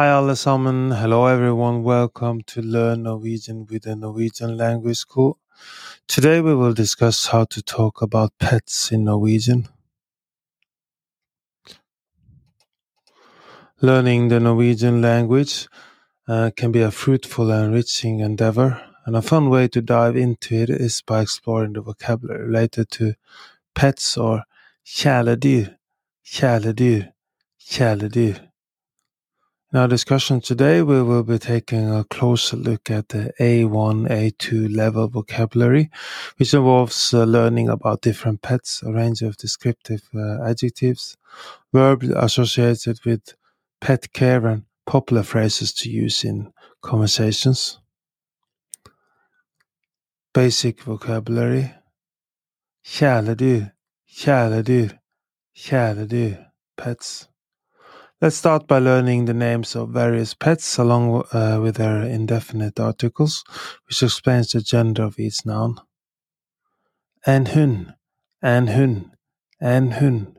Hi alle sammen. Hello everyone. Welcome to Learn Norwegian with the Norwegian Language School. Today we will discuss how to talk about pets in Norwegian. Learning the Norwegian language uh, can be a fruitful and enriching endeavor, and a fun way to dive into it is by exploring the vocabulary related to pets or kjæledyr, kjæledyr, kjæledyr. In our discussion today, we will be taking a closer look at the A1, A2 level vocabulary, which involves uh, learning about different pets, a range of descriptive uh, adjectives, verbs associated with pet care, and popular phrases to use in conversations. Basic vocabulary. Kjæledyr, kjæledyr, kjæledyr, pets. Let's start by learning the names of various pets along uh, with their indefinite articles, which explains the gender of each noun. En hund, en hund, en hund,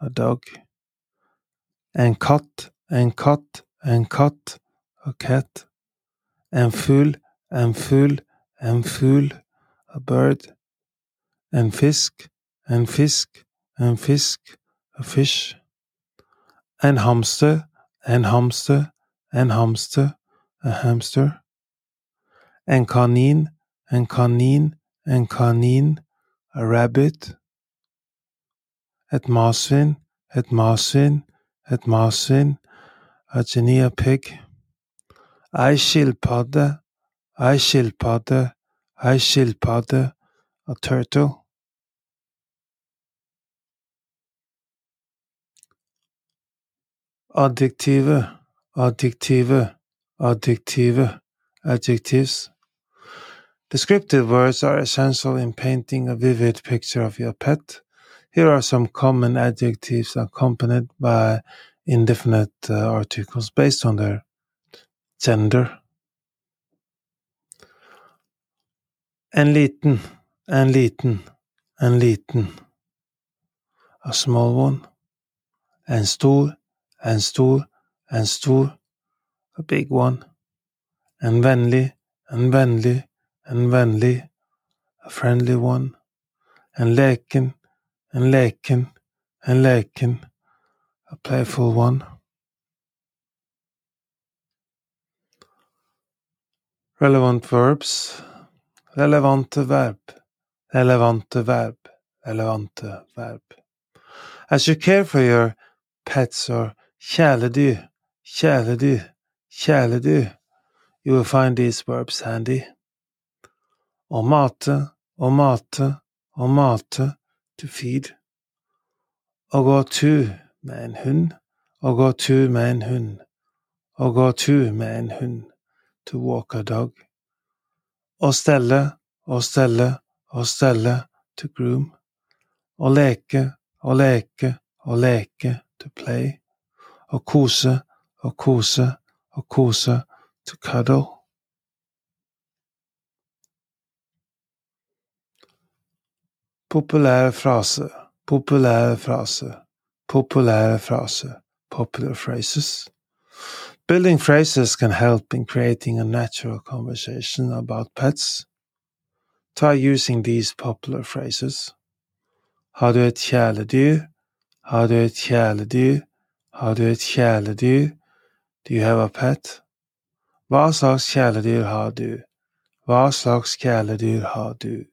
a dog. En katt, en katt, en katt, a cat. En fugl, en fugl, en fugl, a bird. En fisk, en fisk, en fisk, a fish en hamster, en hamster, en hamster, a hamster. En kanin, en kanin, en kanin, a rabbit. Et marsvin, et marsvin, et marsvin, a guinea pig. Ei skilpadde, ei skilpadde, ei skilpadde, a turtle. Adjektive, adjektive, adjektive, adjectives. Descriptive words are essential in painting a vivid picture of your pet. Here are some common adjectives accompanied by indefinite uh, articles based on their gender. En liten, en liten, en liten. A small one. En stor, en stor, en stor, a big one. En vennlig, en vennlig, en vennlig, a friendly one. En leken, en leken, en leken, a playful one. Relevant verbs. Relevante verb. Relevante verb. Relevante verb. As you care for your pets or Kjæledyr, kjæledyr, kjæledyr. You will find these verbs handy. Å mate, å mate, å mate, to feed. Å gå tur med en hund, å gå tur med en hund. Å gå tur med en hund, to walk a dog. Å stelle, å stelle, å stelle, to groom. Å leke, å leke, å leke, to play og kose og kose og kose to cuddle. Populære frase, populære frase, populære frase, popular phrases. Building phrases can help in creating a natural conversation about pets. Try using these popular phrases. Har du et kjæledyr? Har du et kjæledyr? Har du et kjæledyr? Do you have a pet? Hva slags kjæledyr har du? Hva slags kjæledyr har du?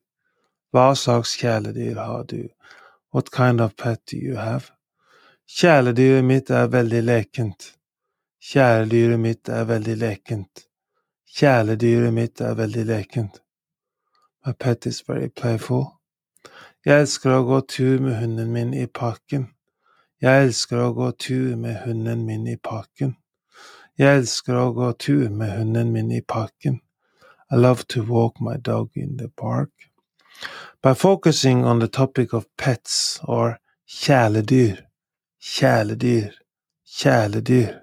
Hva slags kjæledyr har du? What kind of pet do you have? Kjæledyret mitt er veldig lekent. Kjæledyret mitt er veldig lekent. Kjæledyret mitt er veldig lekent. My pet is very playful. Jeg elsker å gå tur med hunden min i parken. Jeg elsker å gå tur med hunden min i parken. Jeg elsker å gå tur med hunden min i parken. I love to walk my dog in the park. By focusing on the topic of pets or kjæledyr, kjæledyr, kjæledyr,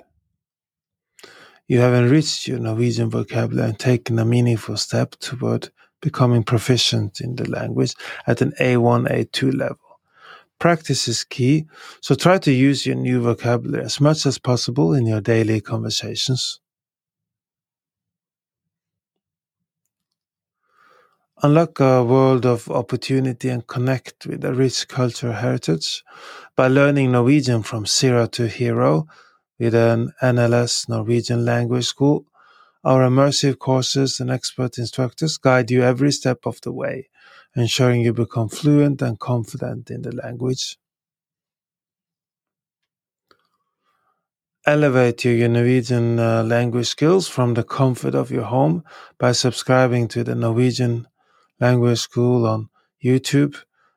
you have enriched your Norwegian vocabulary and taken a meaningful step toward becoming proficient in the language at an A1, A2 level. Practice is key, so try to use your new vocabulary as much as possible in your daily conversations. Unlock a world of opportunity and connect with a rich cultural heritage by learning Norwegian from zero to hero with an NLS Norwegian language school. Our immersive courses and expert instructors guide you every step of the way, ensuring you become fluent and confident in the language. Elevate your Norwegian uh, language skills from the comfort of your home by subscribing to the Norwegian Language School on YouTube.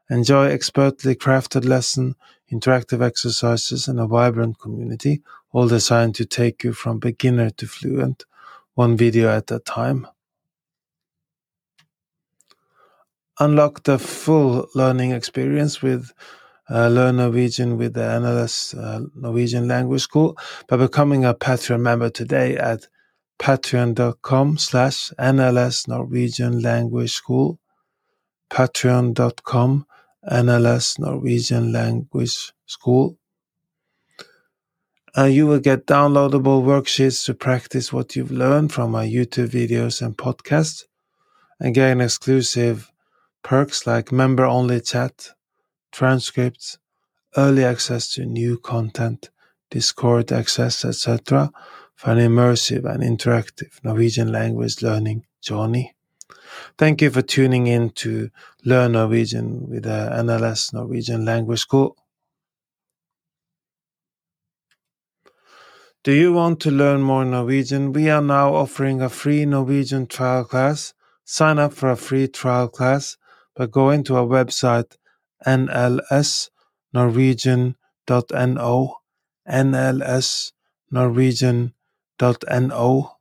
Enjoy expertly crafted lessons, interactive exercises, and a vibrant community, all designed to take you from beginner to fluent, one video at a time. Unlock the full learning experience with uh, Learn Norwegian with the NLS uh, Norwegian Language School by becoming a Patreon member today at patreon.com slash NLS Norwegian Language School, patreon.com NLS Norwegian Language School. Uh, you will get downloadable worksheets to practice what you've learned from my YouTube videos and podcasts and gain exclusive perks like member only chat, transcripts, early access to new content, Discord access, etc. for an immersive and interactive Norwegian language learning journey. Thank you for tuning in to Learn Norwegian with the NLS Norwegian Language School. Do you want to learn more Norwegian? We are now offering a free Norwegian trial class. Sign up for a free trial class by going to our website nlsnorwegian.no nlsnorwegian.no